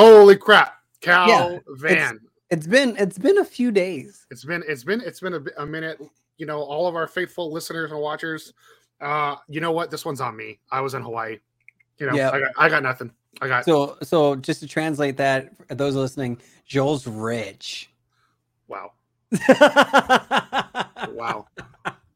Holy crap, Cal Yeah, Van. It's been it's been a few days. It's been it's been it's been a, a minute. You know, all of our faithful listeners and watchers. Uh, you know what? This one's on me. I was in Hawaii. You know, Yeah. I got I got nothing. I got So so just to translate that for those listening, Joel's rich. wow, wow.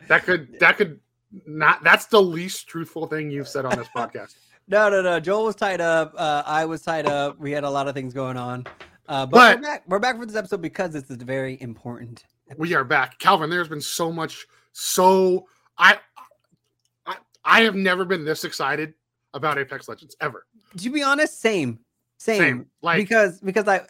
That could that could not. That's the least truthful thing you've said on this podcast. No, no, no. Joel was tied up. Uh, I was tied up. We had a lot of things going on. Uh, but, But- we're back. We're back for this episode because it's very important. we are back calvin there's been so much so i i, I have never been this excited about apex legends ever To be honest, same, same. Same, like- because because I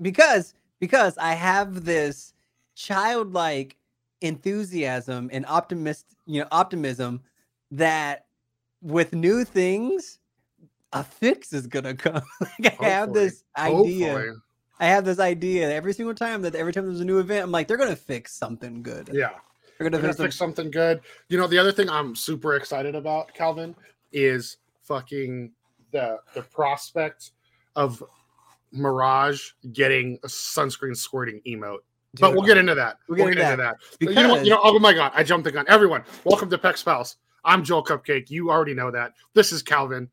because because I have this childlike enthusiasm and optimist, you know, optimism that with new things, a fix is gonna come. like I have Hopefully. this idea. Hopefully. I have this idea every single time that every time there's a new event, I'm like, they're gonna fix something good. yeah They're They're gonna gonna fix, fix something good you know the other thing i'm super excited about calvin is fucking the the prospect of mirage getting a sunscreen squirting emote but we'll get into that We'll we'll get get, into into that, you know you know oh my god i jumped the gun everyone welcome to pex pals i'm joel cupcake. You already know that. This is calvin.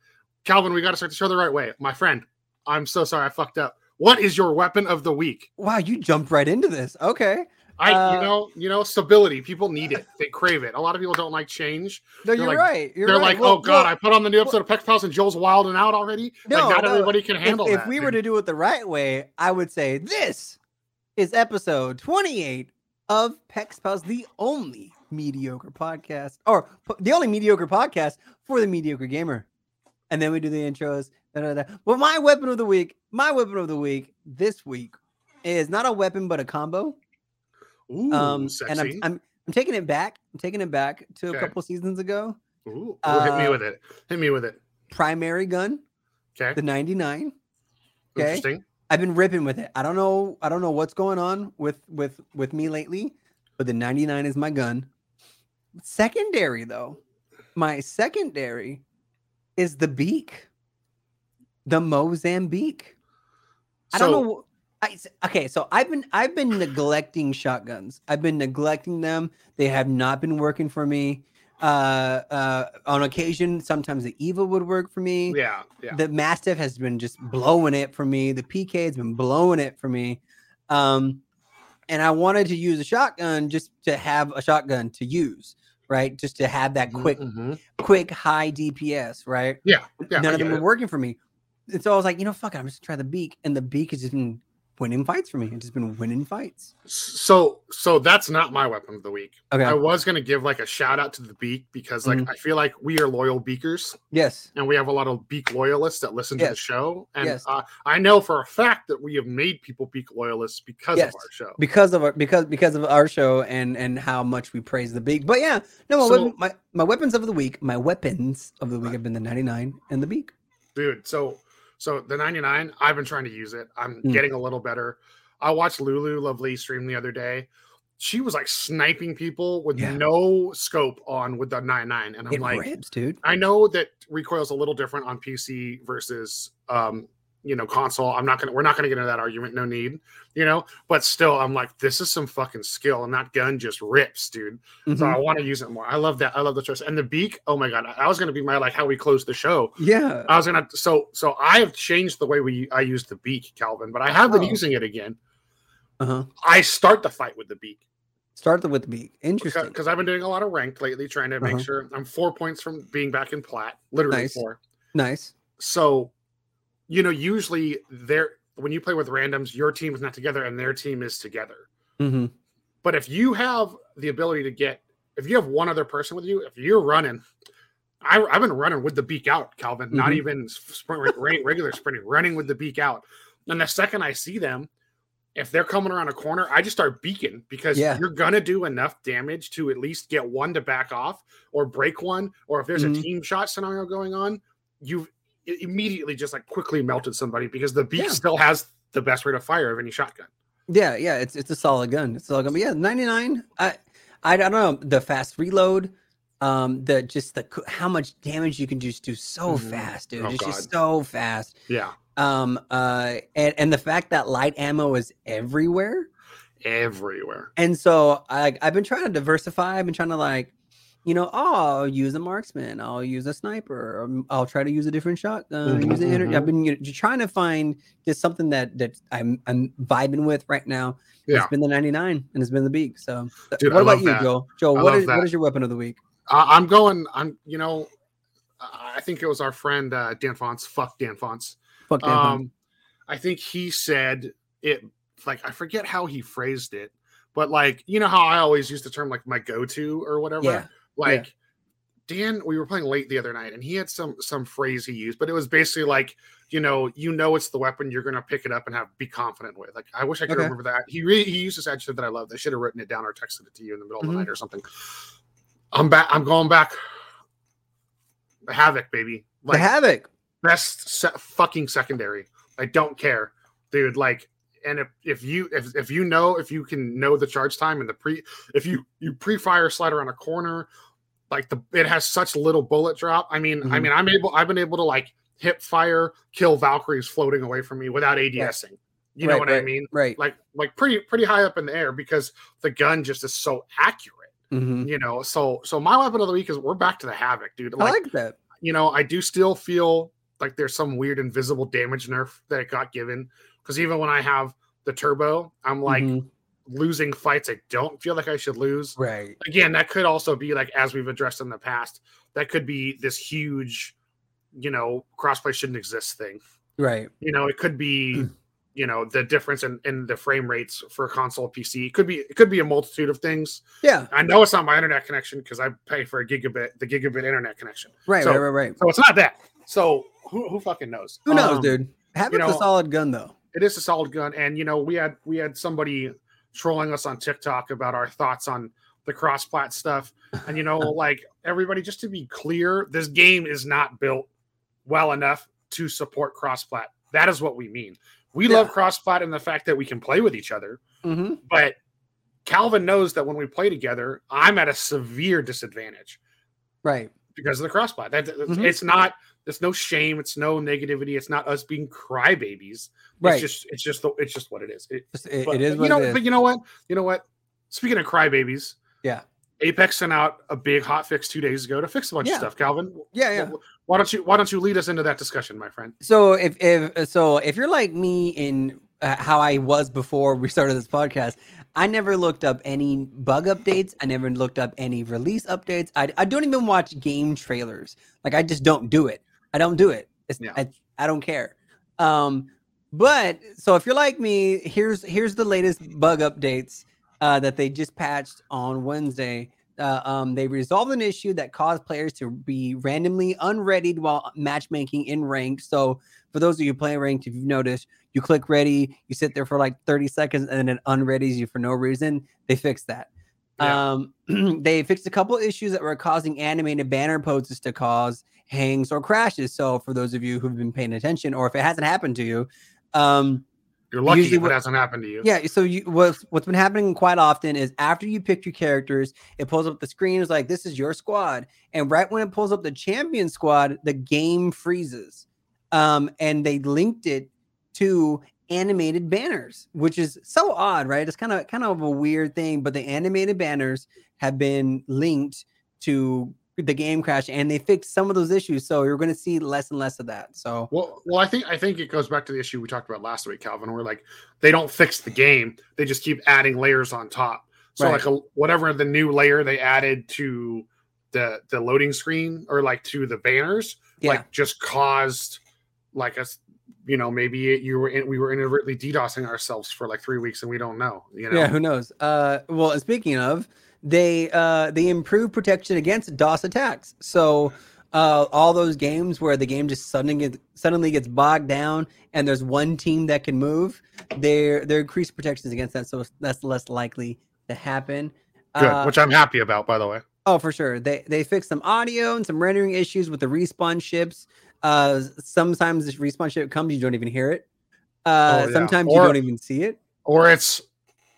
Calvin we got to start the show the right way. My friend i'm so sorry i fucked up. What is your weapon of the week? Wow, you jumped right into this. Okay. i Uh, you know you know stability. People need it. They crave it. A lot of people don't like change. No, They're you're like- right. You're they're right. like Well- oh god well, i put on the new episode of pex pals and joel's wilding out already? No, like not no, everybody can if, handle if that. we were to do it the right way, I would say this is episode 28 of Pex Pals, the only mediocre podcast, or the only mediocre podcast for the mediocre gamer. And then we do the intros. Da, da, da. Well, my weapon of the week, my weapon of the week this week is not a weapon but a combo. Ooh, Um, sexy. and I'm, I'm I'm taking it back. I'm taking it back to a couple seasons ago. Ooh, ooh, hit me uh, with it hit me with it Primary gun, okay the 99. okay. interesting I've been ripping with it. I don't know. I don't know what's going on with with with me lately, but the 99 is my gun. Secondary though, my secondary is the beak, the Mozambique. I don't know. I, okay, so I've been I've been neglecting shotguns. I've been neglecting them. They have not been working for me. Uh, uh, on occasion, sometimes the Eva would work for me yeah yeah the mastiff has been just blowing it for me the pk has been blowing it for me um and i wanted to use a shotgun just to have a shotgun to use right just to have that quick Mhm. quick high dps right yeah yeah none I of them were it. working for me and so i was like you know fuck it, i'm just gonna try the beak and the beak has just been winning fights for me it's just been winning fights so so that's not my weapon of the week okay i was going to give like a shout out to the beak because like Mhm. i feel like we are loyal beakers yes and we have a lot of beak loyalists that listen to the show and Yes. uh, i know for a fact that we have made people beak loyalists because Yes. of our show because of our because because of our show and and how much we praise the beak. But yeah, no, my So- weapon, my, my weapons of the week, my weapons of the week have been the 99 and the beak. dude so so the 99 i've been trying to use it i'm Mm. getting a little better i watched LuluLuvely stream the other day she was like sniping people with Yeah. no scope on with the 99 and i'm It like rips, dude. i know that recoil's a little different on pc versus um you know console i'm not gonna we're not gonna get into that argument no need you know but still i'm like this is some fucking skill and that gun just rips dude so Mhm. i want to use it more i love that i love the choice and the beak oh my god i was gonna be my like how we close the show Yeah. I was gonna so so I have changed the way we I use the beak, Calvin, but I have been Oh. using it again. Uh-huh. I start the fight with the beak Start the with the beak. Interesting. because I've been doing a lot of ranked lately, trying to make Uh-huh. sure I'm four points from being back in plat, literally Nice. four. Nice. So, you know, usually there when you play with randoms, your team is not together and their team is together. Mm-hmm. But if you have the ability to get, if you have one other person with you, if you're running, I, I've been running with the beak out, Calvin. Not Mhm. even sprint, regular sprinting, running with the beak out. And the second I see them, if they're coming around a corner, I just start beaking because Yeah. you're gonna do enough damage to at least get one to back off or break one, or if there's Mhm. a team shot scenario going on, you've immediately just like quickly melted somebody because the beak Yeah. still has the best rate of fire of any shotgun. Yeah, yeah, it's it's a solid gun. It's a solid gun. But yeah, 99. I I, I don't know the fast reload, um, the just the how much damage you can just do so Mhm. fast, dude. Oh, it's just so fast. Yeah. Um, uh, and and the fact that light ammo is everywhere, everywhere. and so I I've been trying to diversify. I've been trying to like, you know, oh, I'll use a marksman, I'll use a sniper, um, I'll try to use a different shotgun. Mhm, use an inter- I've been you know, trying to find just something that that I'm I'm vibing with right now. Yeah. It's been the 99 and it's been the beak. So, Dude, what I about you, that. Joel? Joel, what is what is your weapon of the week? I, I'm going. I'm. You know, I I think it was our friend uh, Dan Fonts. Fuck Dan Fonts. Fuck Dan Fonts. Um, I think he said it. Like I forget how he phrased it, but like you know how I always use the term like my go-to or whatever. Yeah, Like Dan, we were playing late the other night, and he had some some phrase he used, but it was basically like you know you know it's the weapon you're gonna pick it up and have be confident with. Like I wish I could Okay. remember that. He really he used this adjective that I loved. I should have written it down or texted it to you in the middle of Mhm. the night or something. I'm back. I'm going back. The havoc, baby. the havoc. best se- fucking secondary. I don't care, dude. Like, and if if you if if you know if you can know the charge time and the pre if you you pre fire slide around a corner, like the it has such little bullet drop. I mean, I Mhm. mean, I'm able I've been able to like hip fire kill Valkyries floating away from me without ADSing. You know Right, what I mean? Right. Like like pretty pretty high up in the air because the gun just is so accurate. Mhm. You know, so so my weapon of the week is we're back to the havoc, dude. I like that. you know, I do still feel like there's some weird invisible damage nerf that it got given. Because even when I have the turbo, I'm like Mhm. Losing fights I don't feel like I should lose. right. Again, that could also be like, as we've addressed in the past, that could be this huge, you know, crossplay shouldn't exist thing. Right. You know, it could be, you know, the difference in, in the frame rates for console PC. It could be it could be a multitude of things. Yeah. I know it's not my internet connection because I pay for a gigabit, the gigabit internet connection. Right. So- right. Right. Right. So it's not that. So who, who fucking knows? Who knows, Um, dude? Havoc's a know- solid gun, though. It is a solid gun, and you know we had we had somebody trolling us on TikTok about our thoughts on the cross plat stuff, and you know like everybody, just to be clear, this game is not built well enough to support cross plat. That is what we mean. We Yeah. love cross plat and the fact that we can play with each other, Mm-hmm. but Calvin knows that when we play together, I'm at a severe disadvantage Right. Because of the cross plat. That, Mhm. It's not. It's no shame. It's no negativity. It's not us being crybabies. Right. It's just. It's just. The, it's just what it is. It, it, but, it is. what you know. it is. But you know what? You know what? Speaking of crybabies, Yeah. Apex sent out a big hot fix two days ago to fix a bunch Yeah. of stuff. Calvin, yeah. Yeah. why don't you Why don't you lead us into that discussion, my friend? So if if so if you're like me in uh, how I was before we started this podcast, I never looked up any bug updates. I never looked up any release updates. I, I don't even watch game trailers. Like I just don't do it. I don't do it. It's, Yeah. I, I don't care. Um, but so if you're like me, here's here's the latest bug updates uh, that they just patched on Wednesday. Uh, um, they resolved an issue that caused players to be randomly unreadied while matchmaking in ranked. So for those of you playing ranked, if you've noticed, you click ready, you sit there for like 30 seconds, and then it unreadies you for no reason. They fixed that. Yeah. Um, they fixed a couple issues that were causing animated banner poses to cause hangs or crashes. So for those of you who've been paying attention, or if it hasn't happened to you, um, You're lucky Usually if it hasn't happened to you. yeah. So you what's what's been happening quite often is after you pick your characters, it pulls up the screen. It's like this is your squad, and right when it pulls up the champion squad, the game freezes. Um, and they linked it to animated banners, which is so odd, right? It's kind of kind of a weird thing, but the animated banners have been linked to the game crash, and they fixed some of those issues. So you're going to see less and less of that. So Well, well, I think I think it goes back to the issue we talked about last week, Calvin. Where like they don't fix the game; they just keep adding layers on top. So Right. like a, whatever the new layer they added to the the loading screen or like to the banners, yeah, like just caused like us, you know, maybe you were in, we were inadvertently DDoSing ourselves for like three weeks and we don't know. You know, Yeah, who knows? Uh, well, and speaking of, they uh, they improve protection against DOS attacks. So uh, all those games where the game just suddenly gets, suddenly gets bogged down and there's one team that can move, they're they're increased protections against that, so that's less likely to happen. good, Uh, which I'm happy about, by the way. Oh, for sure. They they fixed some audio and some rendering issues with the respawn ships. Uh, sometimes this respawn ship comes, you don't even hear it. Uh, Oh, yeah. sometimes Or- you don't even see it. Or it's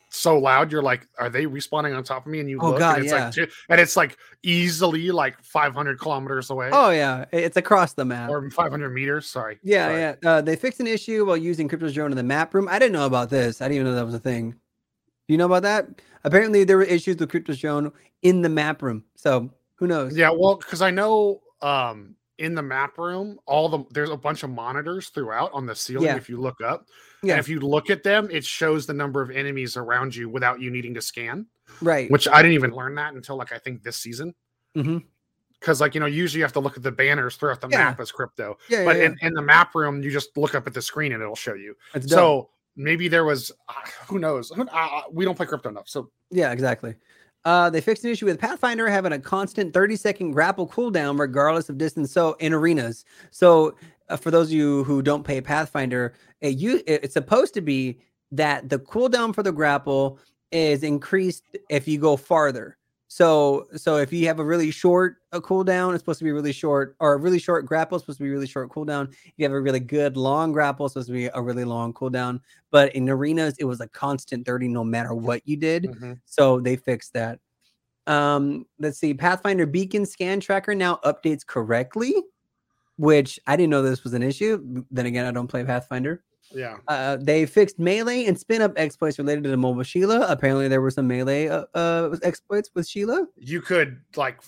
so loud. You're like, are they respawning on top of me? And you Oh, look, God, and it's yeah. like, two- and it's like easily like 500 kilometers away, Oh yeah, it's across the map. or 500 meters. Sorry. Yeah, Sorry. yeah. Uh, they fixed an issue while using Crypto's drone in the map room. I didn't know about this. I didn't even know that was a thing. Do you know about that? Apparently, there were issues with Crypto's drone in the map room. So who knows? Yeah, well, because I know um in the map room, all the there's a bunch of monitors throughout on the ceiling. Yeah. If you look up, Yeah. and if you look at them, it shows the number of enemies around you without you needing to scan. Right. Which I didn't even learn that until like I think this season. Mhm. Because like you know, usually you have to look at the banners throughout the Yeah. map as crypto, Yeah, but in, in the map room, you just look up at the screen and it'll show you. So maybe there was uh, who knows? Uh, we don't play crypto enough, so Yeah, exactly. Uh, they fixed an issue with Pathfinder having a constant 30 second grapple cooldown regardless of distance. So in arenas. So uh, for those of you who don't play Pathfinder, it, you, it- it's supposed to be that the cooldown for the grapple is increased if you go farther. So so if you have a really short uh cooldown, it's supposed to be really short, or a really short grapple is supposed to be really short cooldown. If you have a really good long grapple, it's supposed to be a really long cooldown. But in arenas, it was a constant 30 no matter what you did. mhm. So they fixed that. Um, let's see. Pathfinder Beacon Scan Tracker now updates correctly, which I didn't know this was an issue. Then again, I don't play Pathfinder. Yeah. Uh, they fixed melee and spin up exploits related to the mobile Sheila. Apparently, there were some melee uh, uh, exploits with Sheila. you could like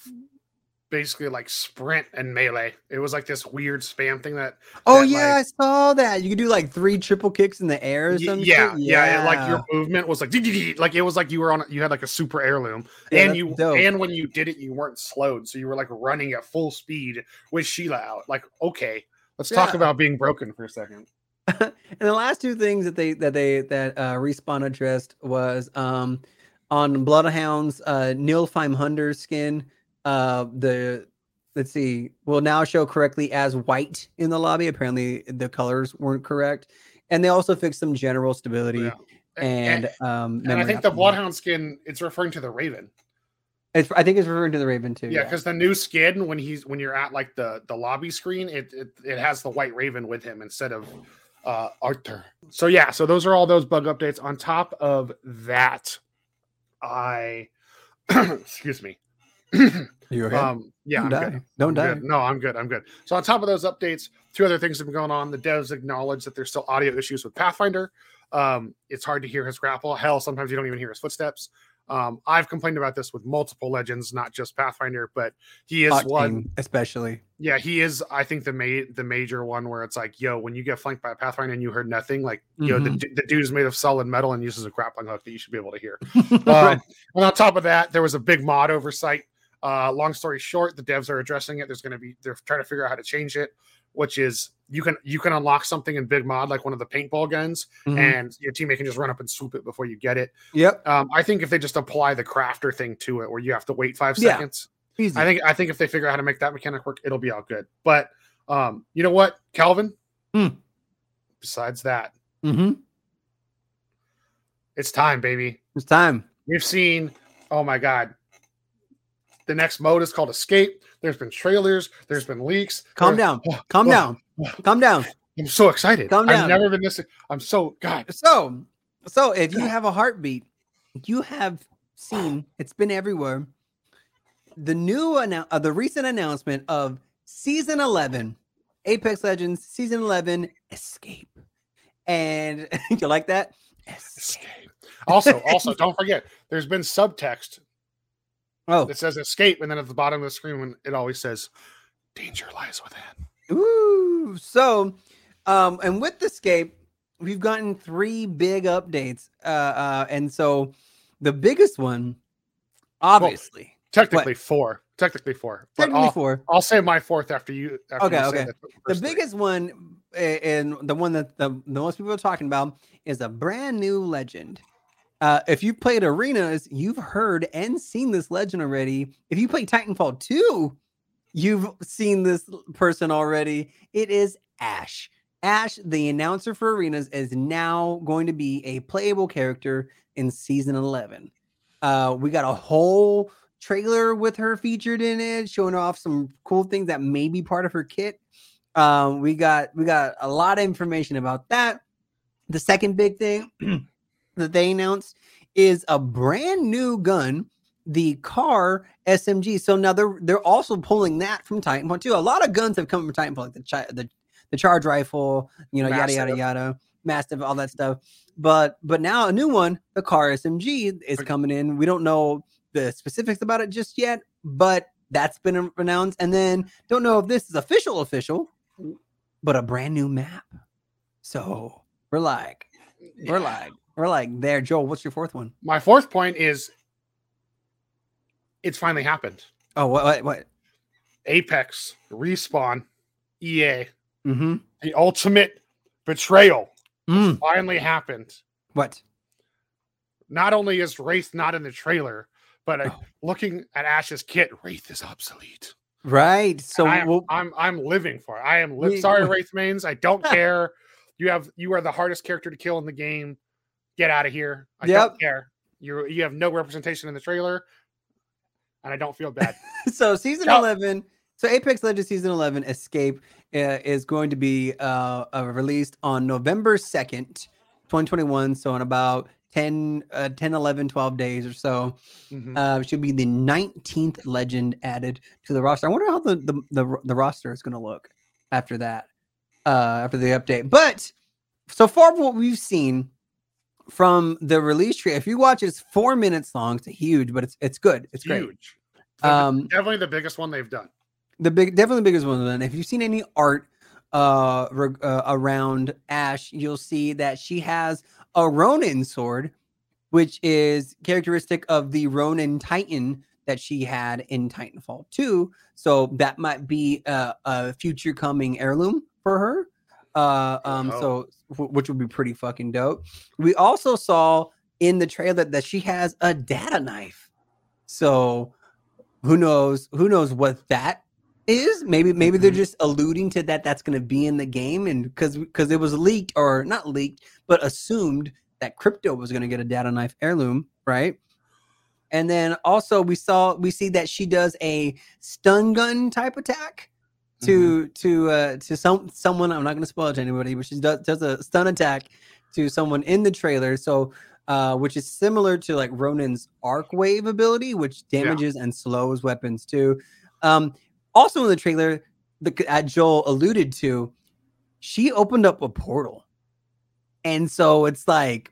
basically like sprint and melee. It was like this weird spam thing that Oh that, yeah, like- I saw that. You could do like three triple kicks in the air or something. yeah, yeah, it- like your movement was like like it was like you were on you had like a super heirloom Yeah, and you dope. and when you did it you weren't slowed so you were like running at full speed with Sheila out. Like okay, let's talk about being broken for a second. and the last two things that they that they that uh respawn addressed was um on bloodhounds uh nil 500 skin uh the let's see will now show correctly as white in the lobby apparently the colors weren't correct and they also fixed some general stability Yeah. and um and I think the bloodhound skin it's referring to the raven. it's, i think it's referring to the raven too Yeah, because the new skin when he's when you're at like the the lobby screen, it, it it has the white raven with him instead of uh Artur. So yeah, so those are all those bug updates. On top of that, I excuse me. you okay? um yeah, don't I'm die good. don't I'm die good. No, I'm good. I'm good. So on top of those updates, two other things have been going on. The devs acknowledge that there's still audio issues with Pathfinder. Um, it's hard to hear his grapple. Hell, sometimes you don't even hear his footsteps. Um, I've complained about this with multiple legends, not just Pathfinder, but he is Hot one. especially Yeah, he is. I think the ma- the major one where it's like, yo, when you get flanked by a Pathfinder and you heard nothing, like, yo, the, Mhm. d- the dude is made of solid metal and uses a grappling hook that you should be able to hear. Right. Um, and on top of that, there was a big mod oversight. Uh, long story short, the devs are addressing it. There's going to be they're trying to figure out how to change it, which is you can you can unlock something in big mod like one of the paintball guns, Mhm. and your teammate can just run up and swoop it before you get it. yep Um, I think if they just apply the crafter thing to it, where you have to wait five Yeah. seconds, easy I think I think if they figure out how to make that mechanic work, it'll be all good. But um, you know what, Calvin? Hmm. Besides that, hmm it's time, baby. it's time We've seen, oh my god, the next mode is called Escape. There's been trailers, there's been leaks. calm There- down Oh, calm oh, down calm down I'm so excited. Calm I've down. never been this. I'm so God. So, so if you have a heartbeat, you have seen it's been everywhere. The new uh, the recent announcement of season 11, Apex Legends season 11 Escape. And you like that? Escape. Escape. Also, also, don't forget, there's been subtext Oh, that says escape, and then at the bottom of the screen, when it always says danger lies within. Ooh, so um and with escape we've gotten three big updates uh uh and so the biggest one obviously Technically four. Technically four. Technically I'll, four I'll say my fourth after you. After Okay, you okay. the, the biggest one and the one that the, the most people are talking about is a brand new legend uh, if you've played arenas you've heard and seen this legend already. If you play titanfall 2 you've seen this person already. It is ash. Ash the announcer for arenas is now going to be a playable character in season 11 uh, we got a whole trailer with her featured in it showing off some cool things that may be part of her kit. Um, we got we got a lot of information about that. The second big thing that they announced is a brand new gun, the CAR SMG. So now they're they're also pulling that from Titanfall too. A lot of guns have come from Titanfall, like the chi- the the charge rifle, you know, yada yada yada, massive, all that stuff. But but now a new one, the CAR SMG, is coming in. We don't know the specifics about it just yet, but that's been announced. And then don't know if this is official official, but a brand new map. So we're like, we're Yeah. like, we're like there. Joel, what's your fourth one? My fourth point is it's finally happened. Oh, what, what, what? Apex, Respawn, EA, Mm-hmm. the ultimate betrayal Mm, finally happened. what? Not only is Wraith not in the trailer, but Oh. looking at Ash's kit, Wraith is obsolete. Right. So I am, we'll, I'm I'm living for it. I am li- sorry, Wraith mains. I don't care. You have you are the hardest character to kill in the game. Get out of here. I Yep. don't care. You you have no representation in the trailer, and I don't feel bad. so season. 11 so apex legends season 11 escape uh, is going to be uh, uh, released on november 2nd 2021 so in about 10 uh, 10 11 12 days or so Mhm. uh should be the 19th legend added to the roster i wonder how the the, the, the roster is going to look after that uh after the update but so far what we've seen from the release tree if you watch it, it's four minutes long it's huge but it's it's good. It's great. Huge. The- Um, definitely the biggest one they've done. the big definitely the biggest one and if you've seen any art uh, uh around ash you'll see that she has a ronin sword which is characteristic of the ronin titan that she had in titanfall 2 so that might be a, a future coming heirloom for her uh um Oh. so wh- which would be pretty fucking dope. We also saw in the trailer that she has a data knife. So who knows who knows what that is? Maybe maybe they're Mhm. just alluding to that that's going to be in the game and because because it was leaked or not leaked but assumed that crypto was going to get a data knife heirloom right? And then also we saw we see that she does a stun gun type attack to to uh to some someone i'm not going to spoil it to anybody but she does, does a stun attack to someone in the trailer. So uh which is similar to like ronin's arc wave ability which Yeah. damages and slows weapons too. Um also in the trailer the uh, joel alluded to she opened up a portal. And so it's like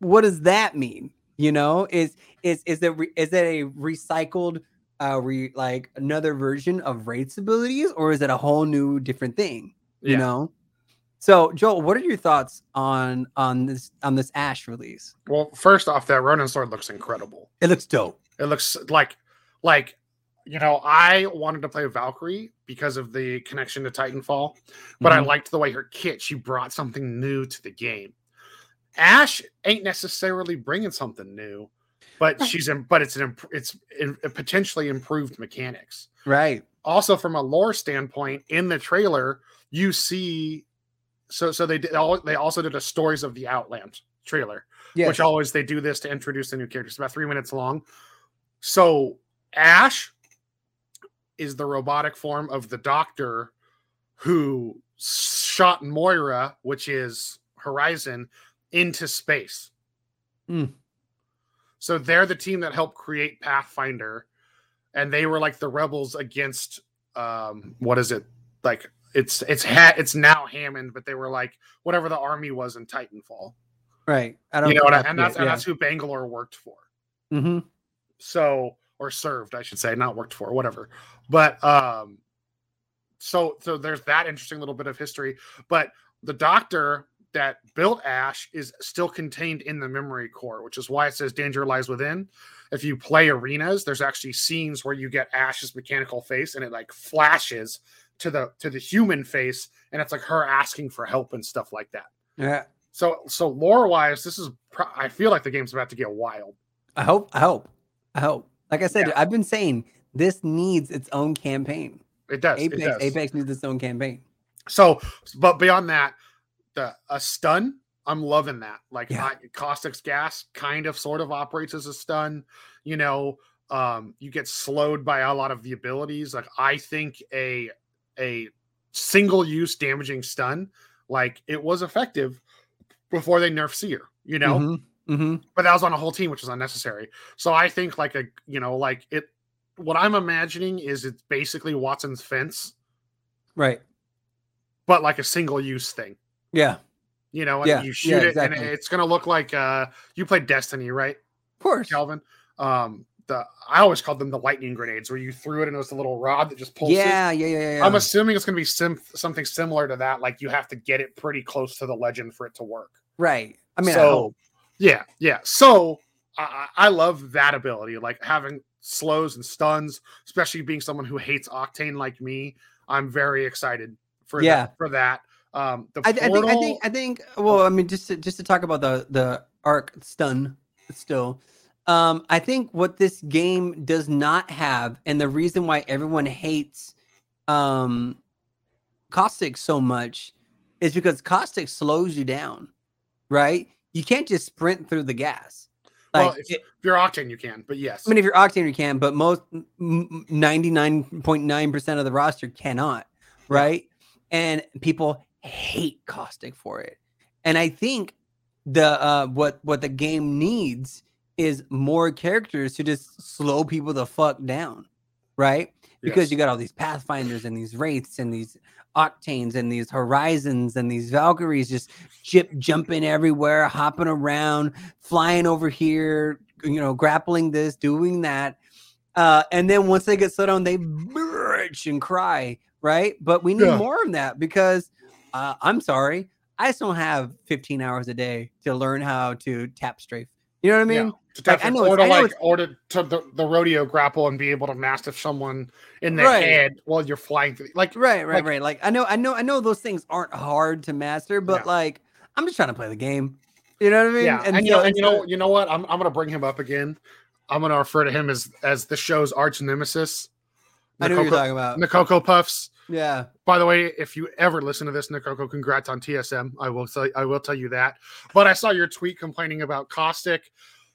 what does that mean? You know is is is it re- is it a recycled uh re like another version of Wraith's abilities or is it a whole new different thing you Yeah. know so joel what are your thoughts on on this on this ash release Well, first off, that Ronin sword looks incredible. it looks dope It looks like like you know, I wanted to play Valkyrie because of the connection to Titanfall, but I Mhm. liked the way her kit, she brought something new to the game. Ash ain't necessarily bringing something new, but Right. she's in, but it's an imp- it's in, potentially improved mechanics. right Also, from a lore standpoint, in the trailer, you see so so they did all they also did a stories of the Outland trailer yeah which always they do this to introduce the new characters. About three minutes long. So Ash is the robotic form of the Doctor who shot Moira, which is Horizon, into space. Mm. So they're the team that helped create Pathfinder, and they were like the rebels against um what is it like it's it's ha- it's now Hammond, but they were like whatever the army was in Titanfall. right i don't You know? I, that's and it, that's and that's who Bangalore worked for. Mm-hmm. So or served, I should say, not worked for, whatever. But um, so so there's that interesting little bit of history. But the doctor that built Ash is still contained in the memory core, which is why it says danger lies within. If you play arenas, there's actually scenes where you get Ash's mechanical face and it like flashes to the to the human face, and it's like her asking for help and stuff like that. yeah So so lore wise, this is pro- I feel like the game's about to get wild. i hope i hope i hope like i said Yeah. i've been saying this needs its own campaign It does. it does. apex needs its own campaign So, but beyond that, the a stun, I'm loving that. Like Yeah. I, caustic's gas kind of sort of operates as a stun. You know, um, you get slowed by a lot of the abilities. Like I think a a single use damaging stun, like it was effective before they nerf seer. You know, Mhm. hmm but that was on a whole team, which was unnecessary. So I think like a you know like it. What I'm imagining is it's basically Wattson's fence, Right. but like a single use thing. Yeah. You know, and Yeah, you yeah, shoot it, and it's gonna look like uh you played Destiny, right, Of course. Calvin? Um, the I always called them the lightning grenades, where you threw it and it was a little rod that just pulls. Yeah, yeah, yeah, yeah. I'm assuming it's gonna be sim- something similar to that. Like you have to get it pretty close to the legend for it to work. right. I mean, I so hope. yeah, yeah. So I, I I love that ability, like having slows and stuns, especially being someone who hates Octane like me. I'm very excited for Yeah. that, for that. Um, the I, I think, I think, I think. Well, I mean, just to, just to talk about the the arc stun still. Um, I think what this game does not have, and the reason why everyone hates um, caustic so much, is because caustic slows you down, right? You can't just sprint through the gas. Well, if, it- if you're Octane, you can, but yes, I mean, if you're Octane, you can, but most ninety nine point nine percent of the roster cannot, right? And people hate caustic for it. And I think the uh, what what the game needs is more characters to just slow people the fuck down, right? Because Yes. you got all these pathfinders and these wraiths and these octanes and these horizons and these valkyries just jip jumping everywhere hopping around flying over here you know grappling this doing that uh and then once they get slowed down they bitch and cry right but we need Yeah. more of that because uh, i'm sorry i just don't have 15 hours a day to learn how to tap strafe you know what i mean Yeah, to tap like, I know or to I know like, or to, to the, the rodeo grapple and be able to mastiff someone in the Right. head while you're flying through. Like, Right, right, Like- right. Like I know, I know, I know those things aren't hard to master, but Yeah. like I'm just trying to play the game. You know what I mean? yeah, and, you so- know, and you know, you know what? I'm, I'm gonna bring him up again. I'm gonna refer to him as as the show's arch nemesis. I know what you're talking about. Nokokopuffs. Yeah, By the way, if you ever listen to this, Nokoko, congrats on TSM. I will tell I will tell you that. But I saw your tweet complaining about Caustic.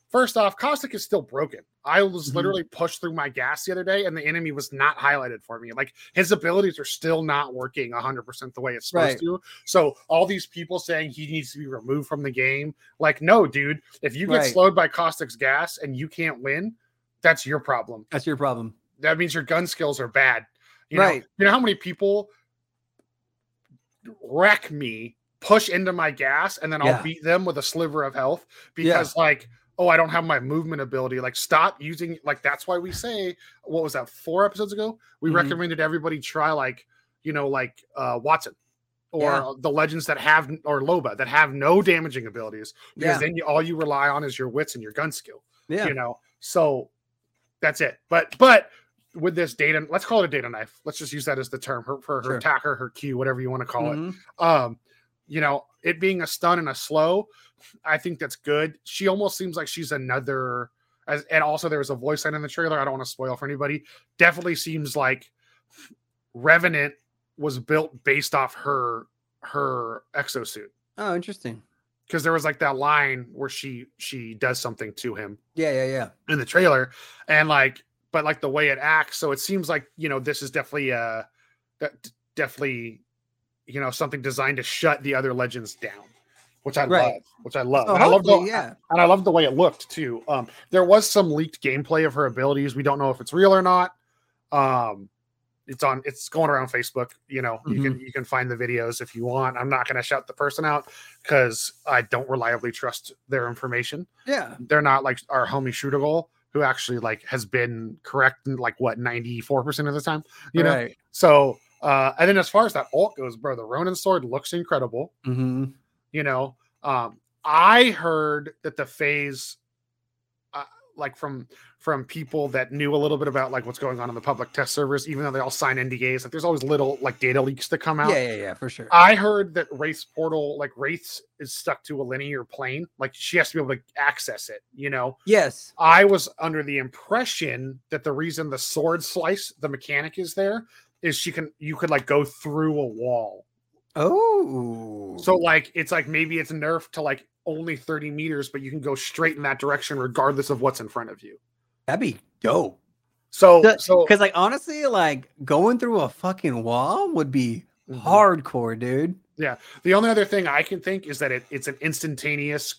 First off, Caustic is still broken. I was Mhm. literally pushed through my gas the other day, and the enemy was not highlighted for me. Like his abilities are still not working 100% the way it's supposed Right. to. So all these people saying he needs to be removed from the game, like, no, dude. If you get Right. slowed by Caustic's gas and you can't win, that's your problem that's your problem. that means your gun skills are bad. You know, Right. you know how many people wreck me, push into my gas, and then I'll Yeah. beat them with a sliver of health because, like, oh, I don't have my movement ability. Like, stop using. Like, that's why we say, what was that? Four episodes ago, we Mhm. recommended everybody try like, you know, like uh Wattson. Or Yeah. the legends that have, or Loba that have no damaging abilities, because Yeah, then you, all you rely on is your wits and your gun skill yeah, you know so that's it but but with this data let's call it a data knife let's just use that as the term her, for her Sure. attacker her q whatever you want to call Mhm. it um you know it being a stun and a slow i think that's good she almost seems like she's another as and also there was a voice line in the trailer i don't want to spoil for anybody definitely seems like revenant was built based off her her exosuit Oh, interesting. because there was like that line where she she does something to him Yeah, yeah, yeah. in the trailer and like but like the way it acts so it seems like you know this is definitely uh definitely you know something designed to shut the other legends down which i Right. love which i love Oh, and i love the yeah. and i love the way it looked too um there was some leaked gameplay of her abilities we don't know if it's real or not um it's on it's going around facebook you know you Mm-hmm. can you can find the videos if you want i'm not going to shout the person out because i don't reliably trust their information Yeah. they're not like our homie shooter goal who actually like has been correct in like what 94% of the time you know? So uh and then as far as that ult goes bro the ronin sword looks incredible. Hmm you know um i heard that the phase like from from people that knew a little bit about like what's going on in the public test servers even though they all sign ndas like there's always little like data leaks that come out Yeah, yeah, yeah, for sure. I heard that Race portal, like Wraith's, is stuck to a linear plane. Like she has to be able to access it. You know, yes. I was under the impression that the reason the sword slice, the mechanic is there, is she can you could like go through a wall. Oh. So like it's like maybe it's nerfed to like only 30 meters, but you can go straight in that direction regardless of what's in front of you. that'd be dope. So so Because like honestly, like going through a fucking wall would be Mhm. hardcore, dude. Yeah. The only other thing I can think is that it, it's an instantaneous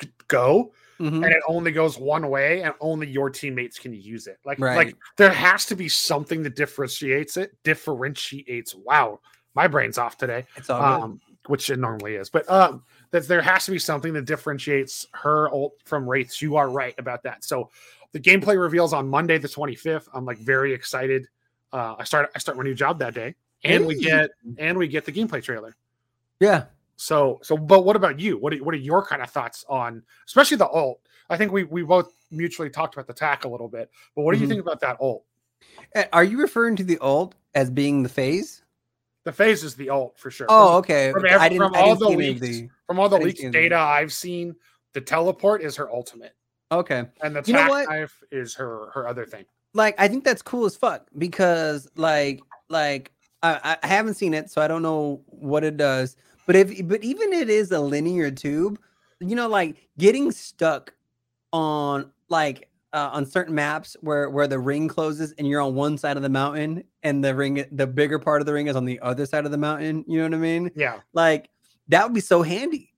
c- go Mhm. and it only goes one way and only your teammates can use it. Like Right. like there has to be something that differentiates it. Differentiates. Wow, my brain's off today. It's all good. Um, which it normally is, but um, that there has to be something that differentiates her ult from Wraiths. You are right about that. So the gameplay reveals on Monday the 25th. I'm like very excited. Uh, I start I start my new job that day, and we get and we get the gameplay trailer. yeah. So, so, but what about you? What are, what are your kind of thoughts on, especially the ult? I think we we both mutually talked about the tack a little bit, but what do you Mhm. think about that ult? Uh, Are you referring to the ult as being the phase? The phase is the ult for sure. Oh, okay. from from all the see any of leaks. the. from all the leaked data I've seen, the teleport is her ultimate, Okay. and the You know what? knife is her her other thing. like I think that's cool as fuck because like like I, I haven't seen it, so I don't know what it does. But if but even it is a linear tube, you know, like getting stuck on like uh, on certain maps where where the ring closes and you're on one side of the mountain and the ring the bigger part of the ring is on the other side of the mountain. You know what I mean? Yeah, Like that would be so handy,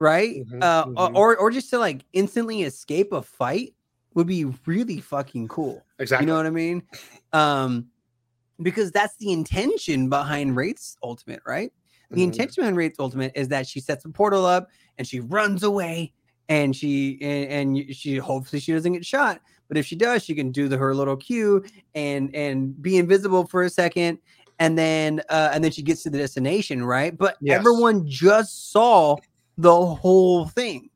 right? Mhm, uh, mhm. Or or just to like instantly escape a fight would be really fucking cool. exactly. You know what I mean? Um, because that's the intention behind Wraith's ultimate, right? The Mhm. intention behind Wraith's ultimate is that she sets a portal up and she runs away and she and, and she hopefully she doesn't get shot. But if she does, she can do the her little cue and and be invisible for a second, and then uh, and then she gets to the destination, right? But Yes. everyone just saw the whole thing,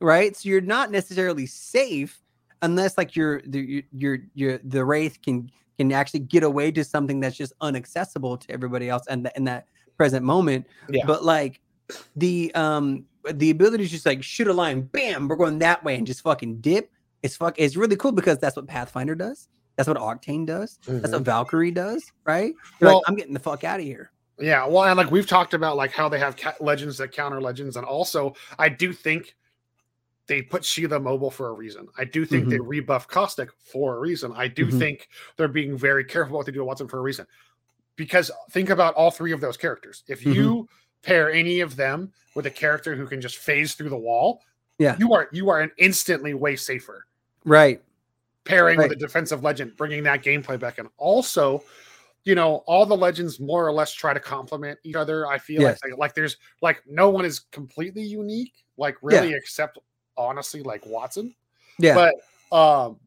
right? So you're not necessarily safe unless like you're the your your the wraith can can actually get away to something that's just unaccessible to everybody else and in that present moment. Yeah. But like the um the ability to just like shoot a line, bam, we're going that way and just fucking dip. It's fuck. It's really cool because that's what Pathfinder does. That's what Octane does. That's Mhm. what Valkyrie does, right? Well- like, I'm getting the fuck out of here. Yeah, well, and like we've talked about, like how they have ca- legends that counter legends, and also I do think they put Sheila mobile for a reason. I do think they rebuff Caustic for a reason. I do Mhm. think they're being very careful what they do to Wattson for a reason. Because think about all three of those characters. If Mhm. you pair any of them with a character who can just phase through the wall, Yeah. you are you are an instantly way safer Right. pairing with a defensive legend, bringing that gameplay back and Also, you know, all the legends more or less try to complement each other. I feel Yes. like like there's like no one is completely unique, like really, except honestly, like Wattson. Yeah. But um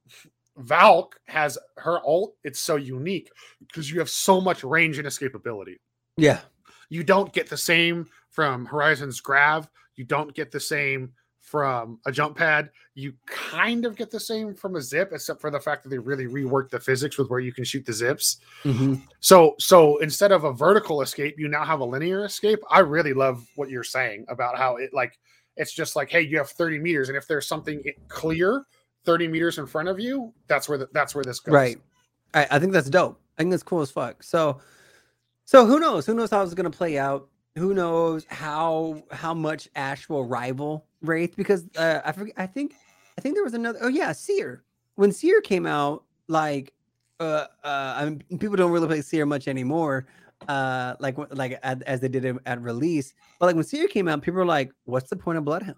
Valk has her ult. It's so unique because you have so much range and escapability. yeah. You don't get the same from Horizon's Grav. You don't get the same from a jump pad. You kind of get the same from a zip, except for the fact that they really reworked the physics with where you can shoot the zips. Mhm. So, so instead of a vertical escape, you now have a linear escape. I really love what you're saying about how it like it's just like, hey, you have 30 meters, and if there's something clear 30 meters in front of you, that's where the, that's where this goes. Right. I, I think that's dope. I think that's cool as fuck. So, so who knows? Who knows how it's gonna play out? Who knows how how much Ash will rival Wraith? Because uh, I forget. I think I think there was another. Oh yeah, Seer. When Seer came out, like uh, uh, I mean, people don't really play Seer much anymore. Uh, like like at, as they did it at release. But like when Seer came out, people were like, "What's the point of Bloodhound?"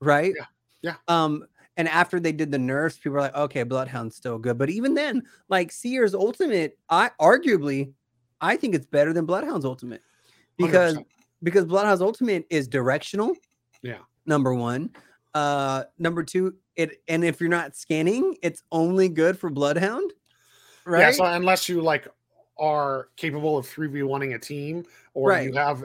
Right? Yeah, yeah. Um, and after they did the nerfs, people were like, "Okay, Bloodhound's still good." But even then, like Seer's ultimate, I arguably, I think it's better than Bloodhound's ultimate because 100%. because Bloodhound's ultimate is directional. Yeah. Number one. Uh, number two, it and if you're not scanning, it's only good for Bloodhound. Right. Yeah, so unless you like are capable of 3v1ing a team or Right. you have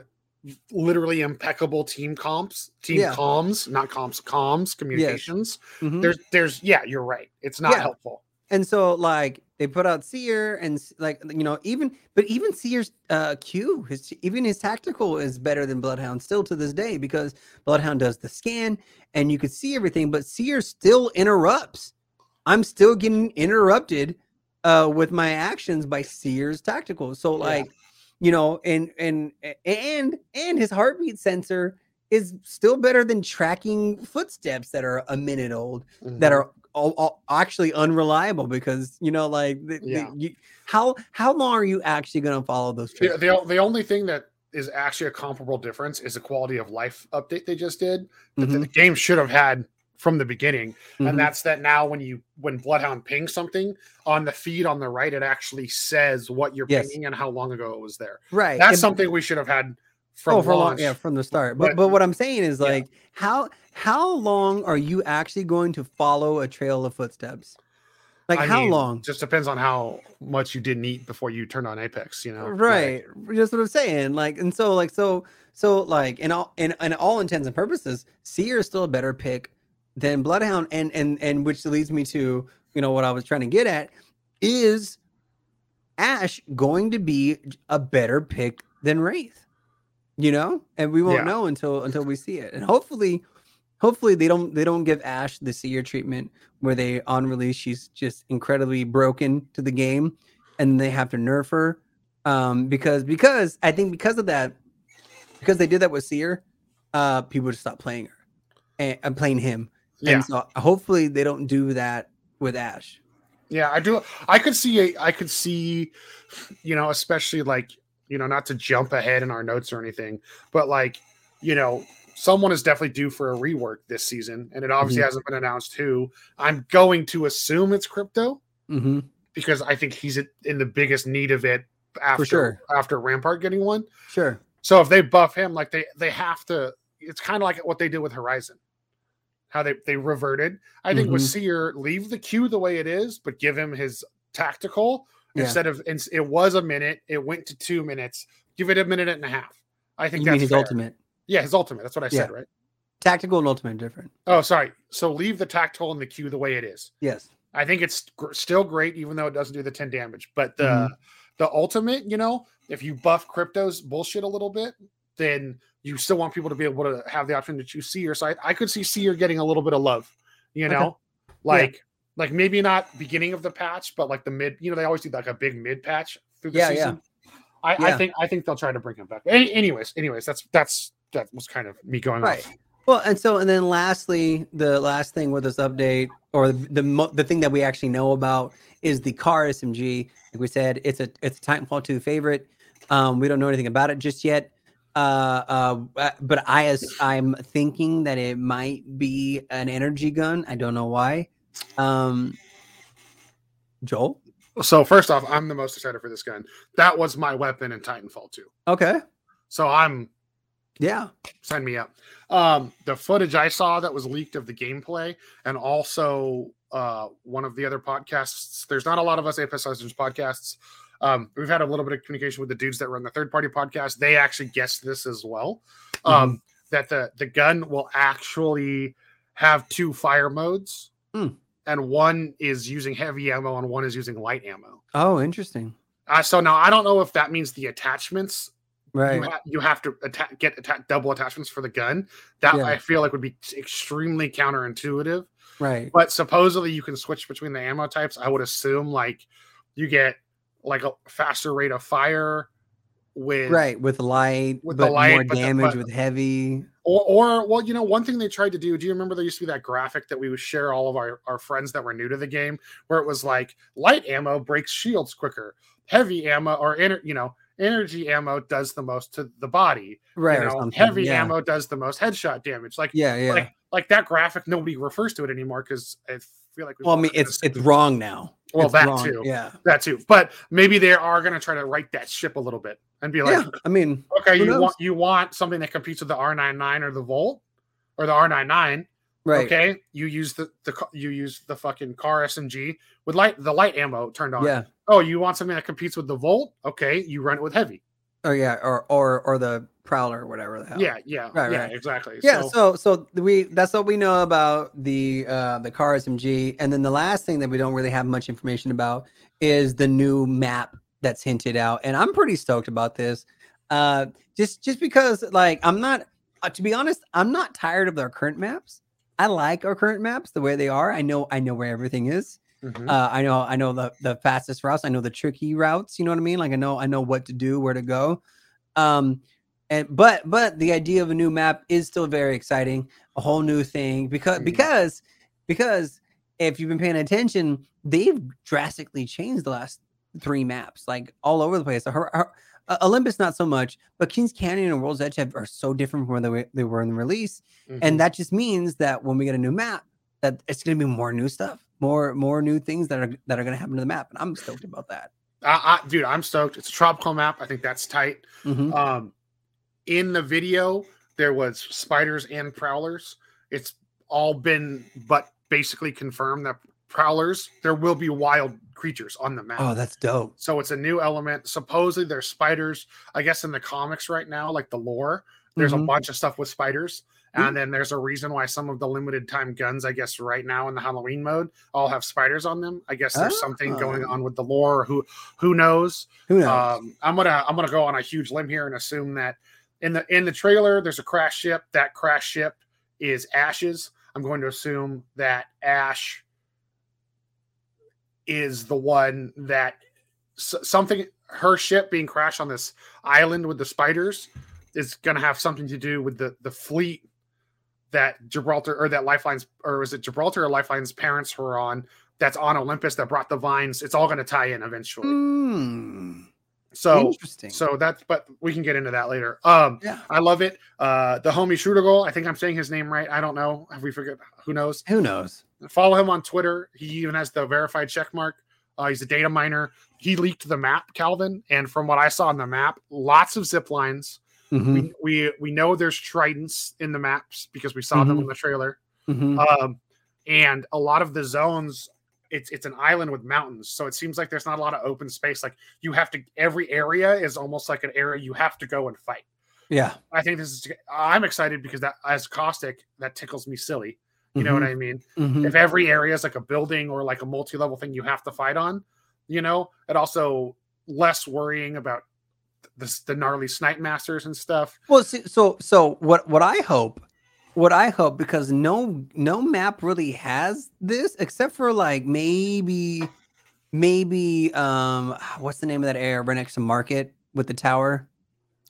literally impeccable team comps, team Yeah. comms, not comps, comms, communications. Mhm. There's there's yeah, you're right. It's not Yeah. helpful. And so like they put out Seer and like you know even but even Seer's uh Q his even his tactical is better than Bloodhound still to this day because Bloodhound does the scan and you could see everything but Seer still interrupts. I'm still getting interrupted uh with my actions by Seer's tactical. So Yeah. like you know and and and and his heartbeat sensor is still better than tracking footsteps that are a minute old that Mhm. are all, all actually unreliable because you know like the, the- you, how how long are you actually going to follow those the, the, the only thing that is actually a comparable difference is the quality of life update they just did. The- Mhm. The game should have had from the beginning, Mhm. and that's that now when you when Bloodhound pings something on the feed on the right, it actually says what you're Yes. pinging and how long ago it was there. right. That's and- something we should have had from oh, for long, yeah, from the start. But But- but what I'm saying is Yeah. like how how long are you actually going to follow a trail of footsteps? Like I how mean, long? Just depends on how much you didn't eat before you turned on Apex. You know, Like, right just what i'm saying like and so like so so like in all in, in all intents and purposes seer is still a better pick than bloodhound and and and which leads me to you know what i was trying to get at is ash going to be a better pick than wraith you know and we won't Yeah. know until until we see it and hopefully hopefully they don't they don't give ash the seer treatment where they on release she's just incredibly broken to the game and they have to nerf her um because because i think because of that because they did that with seer uh people just stop playing her and, and playing him Yeah, and so hopefully they don't do that with ash yeah. I do. I could see. A, I could see. You know, especially like you know, not to jump ahead in our notes or anything, but like you know, someone is definitely due for a rework this season, and it obviously Mhm. hasn't been announced who. I'm going to assume it's crypto mm-hmm. because I think he's in the biggest need of it after sure. after Rampart getting one. sure So if they buff him, like they they have to. It's kind of like what they did with Horizon, how they they reverted. I think with Mhm. Seer, leave the queue the way it is, but give him his tactical Yeah. instead of. It was a minute. It went to two minutes. Give it a minute and a half. I think you that's his fair. ultimate Yeah, his ultimate. That's what I said, right? tactical and ultimate different Oh, sorry. So leave the tactical in the queue the way it is. yes I think it's gr- still great, even though it doesn't do the 10 damage. But the Mhm. the ultimate, you know, if you buff crypto's bullshit a little bit, then you still want people to be able to have the option to choose Seer. So I, I could see Seer getting a little bit of love, you Okay. know, like like maybe not beginning of the patch, but like the mid. You know, they always do like a big mid patch through the Yeah, yeah. season. I, I Yeah. think I think they'll try to bring him back. Any, anyways, anyways, that's that's that was kind of me going Right. off. Well, and so and then lastly, the last thing with this update, or the the, the thing that we actually know about is the CAR SMG. Like we said, it's a it's a Titanfall two favorite. Um, we don't know anything about it just yet. Uh, uh, uh, but I as I'm thinking that it might be an energy gun. I don't know why. Um, Joel. So first off, I'm the most excited for this gun. That was my weapon in Titanfall 2. Okay. So I'm Yeah. sign me up. Um, the footage I saw that was leaked of the gameplay, and also uh, one of the other podcasts. There's not a lot of us Apex podcasts. Um, we've had a little bit of communication with the dudes that run the third party podcast. They actually guessed this as well. Um, that the the gun will actually have two fire modes, Hmm. and one is using heavy ammo and one is using light ammo. Oh, interesting. Uh, so now I don't know if that means the attachments Right. you, ha- you have to atta- get atta- double attachments for the gun. That Yeah. I feel like would be extremely counterintuitive. Right. But supposedly you can switch between the ammo types. I would assume like you get like a faster rate of fire with Right. With light, With the light, more but the- damage but- with heavy. or or well, you know, one thing they tried to do. Do you remember there used to be that graphic that we would share all of our, our friends that were new to the game, where it was like light ammo breaks shields quicker, heavy ammo or you know energy ammo does the most to the body. Right. you know, heavy yeah. ammo does the most headshot damage. Like Yeah. Yeah. like like that graphic, nobody refers to it anymore because I feel like well, I mean, it's it's wrong now. Well, It's that wrong, too. Yeah. that too. But maybe they are going to try to right that ship a little bit and be like, yeah. I mean, okay, you knows? want you want something that competes with the R99 or the Volt or the R99. Right. Okay, you use the the you use the fucking CAR SMG with light the light ammo turned on. Yeah. Oh, you want something that competes with the Volt? Okay, you run it with heavy. Oh yeah. Or or or the prowler or whatever the hell. Yeah, yeah, Right, yeah, right. exactly. Yeah, So, so so we that's what we know about the uh the CAR SMG, and then the last thing that we don't really have much information about is the new map that's hinted out, and I'm pretty stoked about this. Uh, just just because like I'm not uh, to be honest, I'm not tired of our current maps. I like our current maps the way they are. I know I know where everything is. mhm. Uh, I know I know the the fastest routes. I know the tricky routes. You know what I mean? Like I know I know what to do, where to go. Um, and but but the idea of a new map is still very exciting. A whole new thing because Mhm. because because if you've been paying attention, they've drastically changed the last three maps, like all over the place. Her, her, uh, Olympus not so much, but Kings Canyon and World's Edge have, are so different from where they, were- they were in the release Mhm. and that just means that when we get a new map that it's going to be more new stuff, more more new things that are that are going to happen to the map, and I'm stoked about that. I, I, dude, I'm stoked. It's a tropical map. I think that's tight. Mhm. Um, in the video, there was spiders and prowlers. It's all been, but basically confirmed that prowlers. There will be wild creatures on the map. Oh, that's dope. So it's a new element. Supposedly there's spiders. I guess in the comics right now, like the lore, there's a Mhm. bunch of stuff with spiders. Mm. And then there's a reason why some of the limited time guns, I guess, right now in the Halloween mode, all have spiders on them. I guess there's something going Ah. on with the lore. Or who who knows? Who knows? Um, I'm gonna I'm gonna go on a huge limb here and assume that in the in the trailer there's a crash ship. That crash ship is Ashes. I'm going to assume that Ash is the one that something her ship being crashed on this island with the spiders is going to have something to do with the the fleet that Gibraltar or that Lifeline's or is it Gibraltar or Lifeline's parents were on that's on Olympus that brought the vines. It's all going to tie in eventually. Mm, So interesting. so that's but we can get into that later. Um yeah. I love it. Uh the homie Shootergoal, I think I'm saying his name right. I don't know. Have we forget who knows? Who knows? Follow him on Twitter. He even has the verified check mark. Uh, he's a data miner. He leaked the map, Calvin, and from what I saw on the map, lots of zip lines. Mhm, We, we we know there's tridents in the maps because we saw them Mhm. in the trailer. mhm. Um, and a lot of the zones, it's it's an island with mountains, so it seems like there's not a lot of open space. Like you have to, every area is almost like an area you have to go and fight. yeah. I think this is. I'm excited because that as caustic, that tickles me silly. You know what I mean? Mhm. If every area is like a building or like a multi-level thing you have to fight on, you know, it also less worrying about the, the gnarly snipe masters and stuff. Well, see, so so what what I hope, what I hope because no no map really has this except for like maybe maybe um what's the name of that area right next to Market with the tower?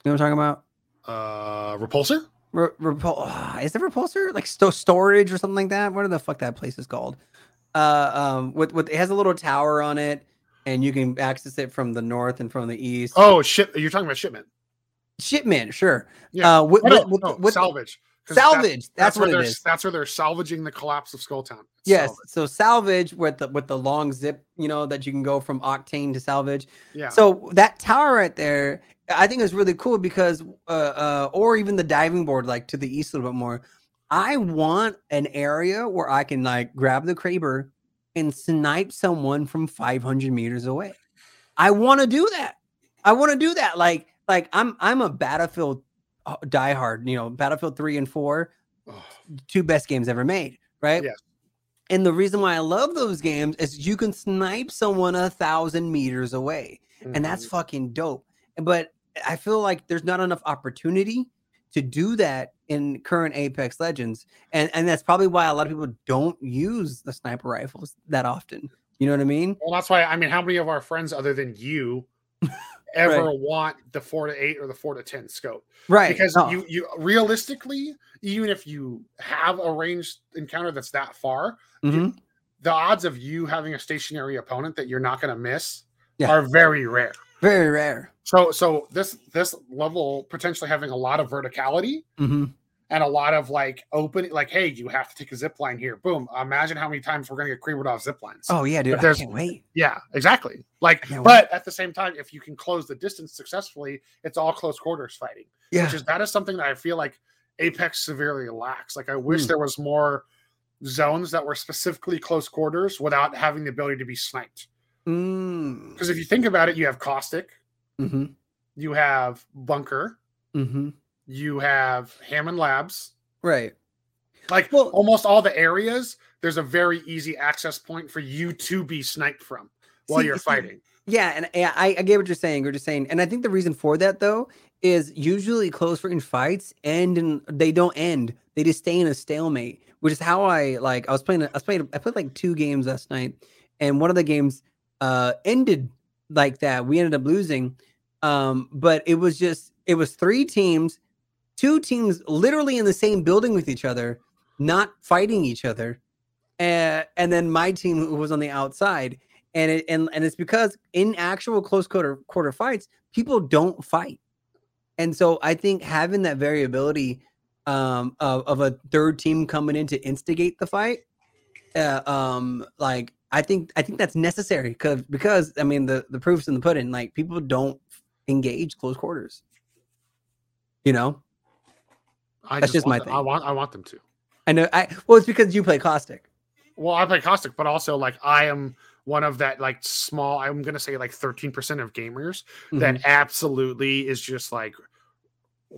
You know what I'm talking about? Uh, repulsor. Re- repul- is it repulsor like sto- storage or something like that? What the fuck that place is called? Uh, um, with with it has a little tower on it, and you can access it from the north and from the east. Oh, ship. You're talking about shipment. shipment, sure. Yeah. Uh, with, no, with, no, with- salvage. 'Cause that's- salvage. That's, where what it they're that's where they're salvaging the collapse of Skulltown. Yes. salvage. So salvage with the with the long zip, you know, that you can go from octane to salvage. Yeah. So that tower right there, I think it's really cool because, uh, uh, or even the diving board, like to the east a little bit more. I want an area where I can like grab the Kraber and snipe someone from 500 meters away. I want to do that. I want to do that. Like, like I'm I'm a Battlefield uh, diehard. You know, Battlefield three and four two best games ever made, right? Yes. And the reason why I love those games is you can snipe someone a thousand meters away, and that's Mhm. fucking dope. But I feel like there's not enough opportunity to do that in current Apex Legends, and and that's probably why a lot of people don't use the sniper rifles that often. You know what I mean? Well, that's why I mean, how many of our friends other than you ever want the four to eight or the four to ten scope? Right? Because No. you you realistically, even if you have a ranged encounter that's that far, Mhm. the odds of you having a stationary opponent that you're not going to miss Yeah. are very rare. Very rare. So so this this level potentially having a lot of verticality hmm and a lot of like open like hey you have to take a zip line here boom imagine how many times we're going to get creamed off zip lines Oh yeah, dude. I there's- can't wait. yeah exactly like can't wait. but at the same time if you can close the distance successfully it's all close quarters fighting Yeah. which is that is something that i feel like apex severely lacks like i wish Mm. there was more zones that were specifically close quarters without having the ability to be sniped Mm. because if you think about it you have caustic hmm you have bunker hmm you have hammond labs Right. like Well- almost all the areas there's a very easy access point for you to be sniped from while See- you're fighting Yeah, and I, I get what you're saying. You're just saying, and I think the reason for that though is usually close range fights end and they don't end. They just stay in a stalemate, which is how I like. I was playing. I was playing. I played like two games last night, and one of the games uh ended like that. We ended up losing, um, but it was just it was three teams, two teams literally in the same building with each other, not fighting each other, and and then my team was on the outside. And it and, and it's because in actual close quarter quarter fights people don't fight. And so i think having that variability um of, of a third team coming in to instigate the fight uh, um, like I think I think that's necessary because because I mean the the proof's in the pudding. Like people don't engage close quarters. You know, I That's just want my them- thing. I want I want them to. I know. I well, it's because you play caustic. Well, I play caustic, but also like I am one of that like small. I'm gonna say like 13 percent of gamers Mhm. that absolutely is just like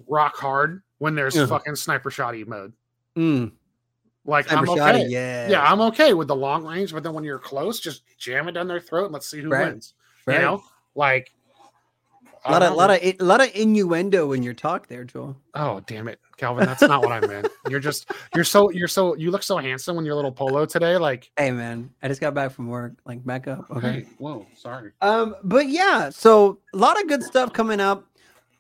rock hard when there's Yeah. fucking sniper shotty mode. Mm, Like sniper I'm shotty, okay. yeah, Yeah, I'm okay with the long range, but then when you're close, just jam it down their throat and let's see who Right. wins. right. You know, like a lot of lot of a lot of innuendo in your talk there, Joel. Oh damn it, Calvin! That's not what I meant. You're just you're so you're so you look so handsome in your little polo today. Like, Hey man, I just got back from work. Like back up, okay. hey, whoa, sorry. Um, but yeah, so a lot of good stuff coming up.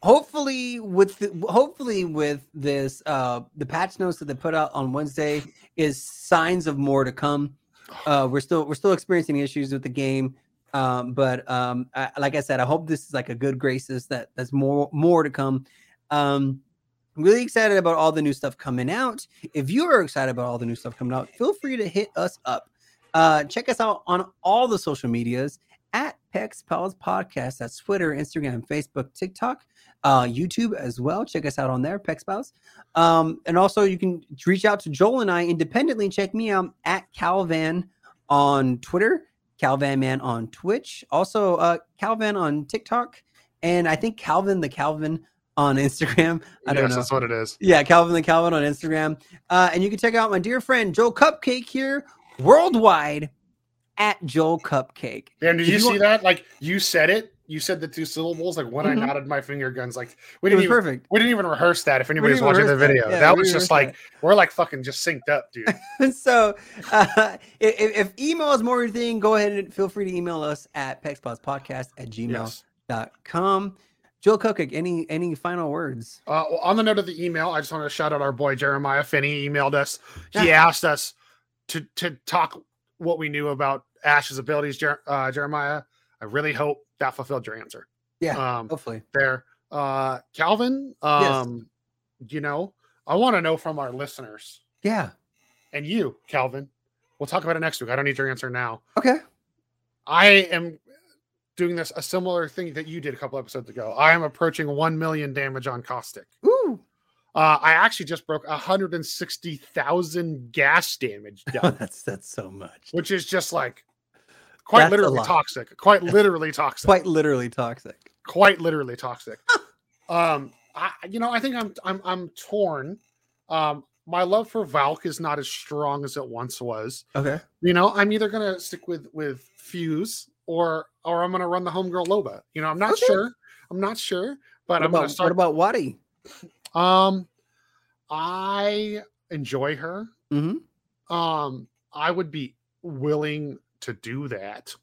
Hopefully, with the, hopefully with this, uh, the patch notes that they put out on Wednesday is signs of more to come. Uh, we're still we're still experiencing issues with the game, um, but um, I, like I said, I hope this is like a good graces that that's more more to come. Um, I'm really excited about all the new stuff coming out. If you are excited about all the new stuff coming out, feel free to hit us up. Uh, check us out on all the social medias at Pex Pals Podcast. That's Twitter, Instagram, Facebook, TikTok, uh, YouTube as well. Check us out on there, Pex Pals. Um, and also, you can reach out to Joel and I independently. Check me out at CowVan on Twitter, CowVanMan on Twitch, also uh, CowVan on TikTok, and I think Calvin the Calvin on Instagram. I don't know. that's what it is. Yeah, Calvin the Calvin on Instagram. Uh, and you can check out my dear friend Joel Cupcake here worldwide at Joel Cupcake. And did you, you see want- that? Like you said it. You said the two syllables. Like when Mhm. I nodded my finger guns. Like we didn't was even perfect. we didn't even rehearse that. If anybody's watching the rehearse that. video, Yeah, that was just like we're like fucking just synced up, dude. so uh, if, if email is more your thing, go ahead and feel free to email us at pexpalspodcast at gmail.com. yes. Joel Cupcake, any any final words? Uh, well, on the note of the email, I just want to shout out our boy Jeremiah Finney. He emailed us. He asked us to to talk what we knew about Ash's abilities. Jer- uh, Jeremiah, I really hope that fulfilled your answer. Yeah, Um, hopefully. there, uh, Calvin. Um, you know, I want to know from our listeners Yeah. and you, Calvin. We'll talk about it next week. I don't need your answer now. Okay. I am doing this a similar thing that you did a couple episodes ago. I am approaching one million damage on caustic. Uh, I actually just broke 160,000 gas damage done, that's that's so much. which is just like quite That's literally toxic. Quite literally toxic. Quite literally toxic. quite literally toxic. um, I you know I think I'm I'm I'm torn. Um, my love for Valk is not as strong as it once was. Okay. You know, I'm either gonna stick with with Fuse or or I'm gonna run the homegirl Loba. You know, I'm not Okay. sure. I'm not sure, but What I'm gonna start. what about Waddy? Um, I enjoy her. Mm-hmm. Um, I would be willing to do that,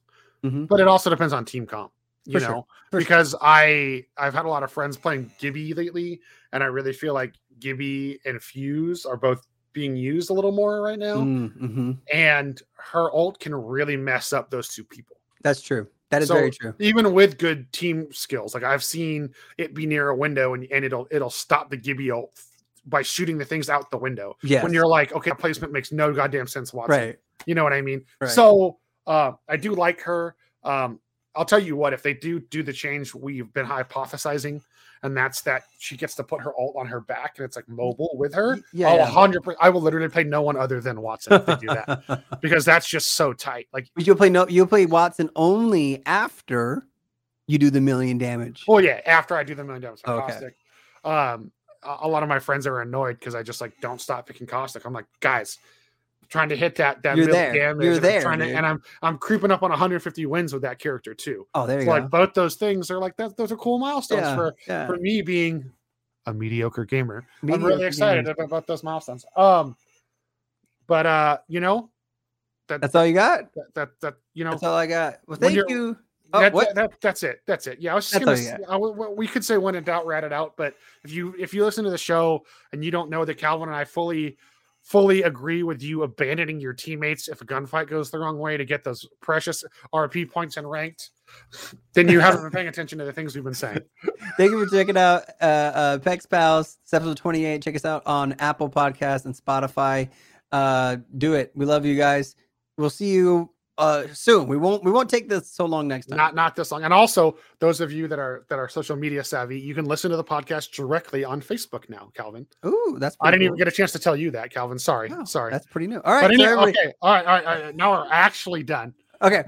Mhm. but it also depends on team comp. You For know, sure. because I I've had a lot of friends playing Gibby lately, and I really feel like Gibby and Fuse are both being used a little more right now, Mm-hmm. and her ult can really mess up those two people. That's true. That is So, very true. Even with good team skills, like I've seen it be near a window and, and it'll it'll stop the Gibby ult by shooting the things out the window. Yeah. When you're like, okay, placement makes no goddamn sense, Wattson. right. You know what I mean? Right. So uh, I do like her. Um, I'll tell you what, if they do do the change, we've been hypothesizing, and that's that she gets to put her alt on her back and it's like mobile with her. Yeah. oh, yeah. 100 I will literally play no one other than Wattson if they do that because that's just so tight. Like, But you'll play no. You'll play Wattson only after you do the million damage. oh yeah, after I do the million damage Okay. caustic. Um, a lot of my friends are annoyed because I just like don't stop picking caustic. I'm like, guys, trying to hit that that You're there. damage. You're and I'm trying to- and I'm I'm creeping up on 150 wins with that character too. Oh, there you So, go. like both those things are like that. Those are cool milestones yeah, for yeah. for me being a mediocre gamer. I'm really excited gamer. about, those milestones. Um, but uh, you know, that That's all you got. that that, that you know, That's all I got. Well, thank you're- Oh, that, what? that, that's it. That's it. Yeah, I was just That's gonna. you I we could say when in doubt, rat it out. But if you if you listen to the show and you don't know that Calvin and I fully fully agree with you abandoning your teammates if a gunfight goes the wrong way to get those precious RP points and ranked, then you haven't been paying attention to the things we've been saying. Thank you for checking out uh, uh, Pex Pals. Episode 28. Check us out on Apple Podcasts and Spotify. Uh, do it. We love you guys. We'll see you uh soon. We won't we won't take this so long next time. Not not this long. And also, those of you that are that are social media savvy, you can listen to the podcast directly on Facebook now, Calvin. Ooh, that's I didn't pretty even get a chance to tell you that, Calvin. Sorry. Oh, sorry. That's pretty new. All right. So anyway, okay, all right, all right, all right. Now we're actually done. okay.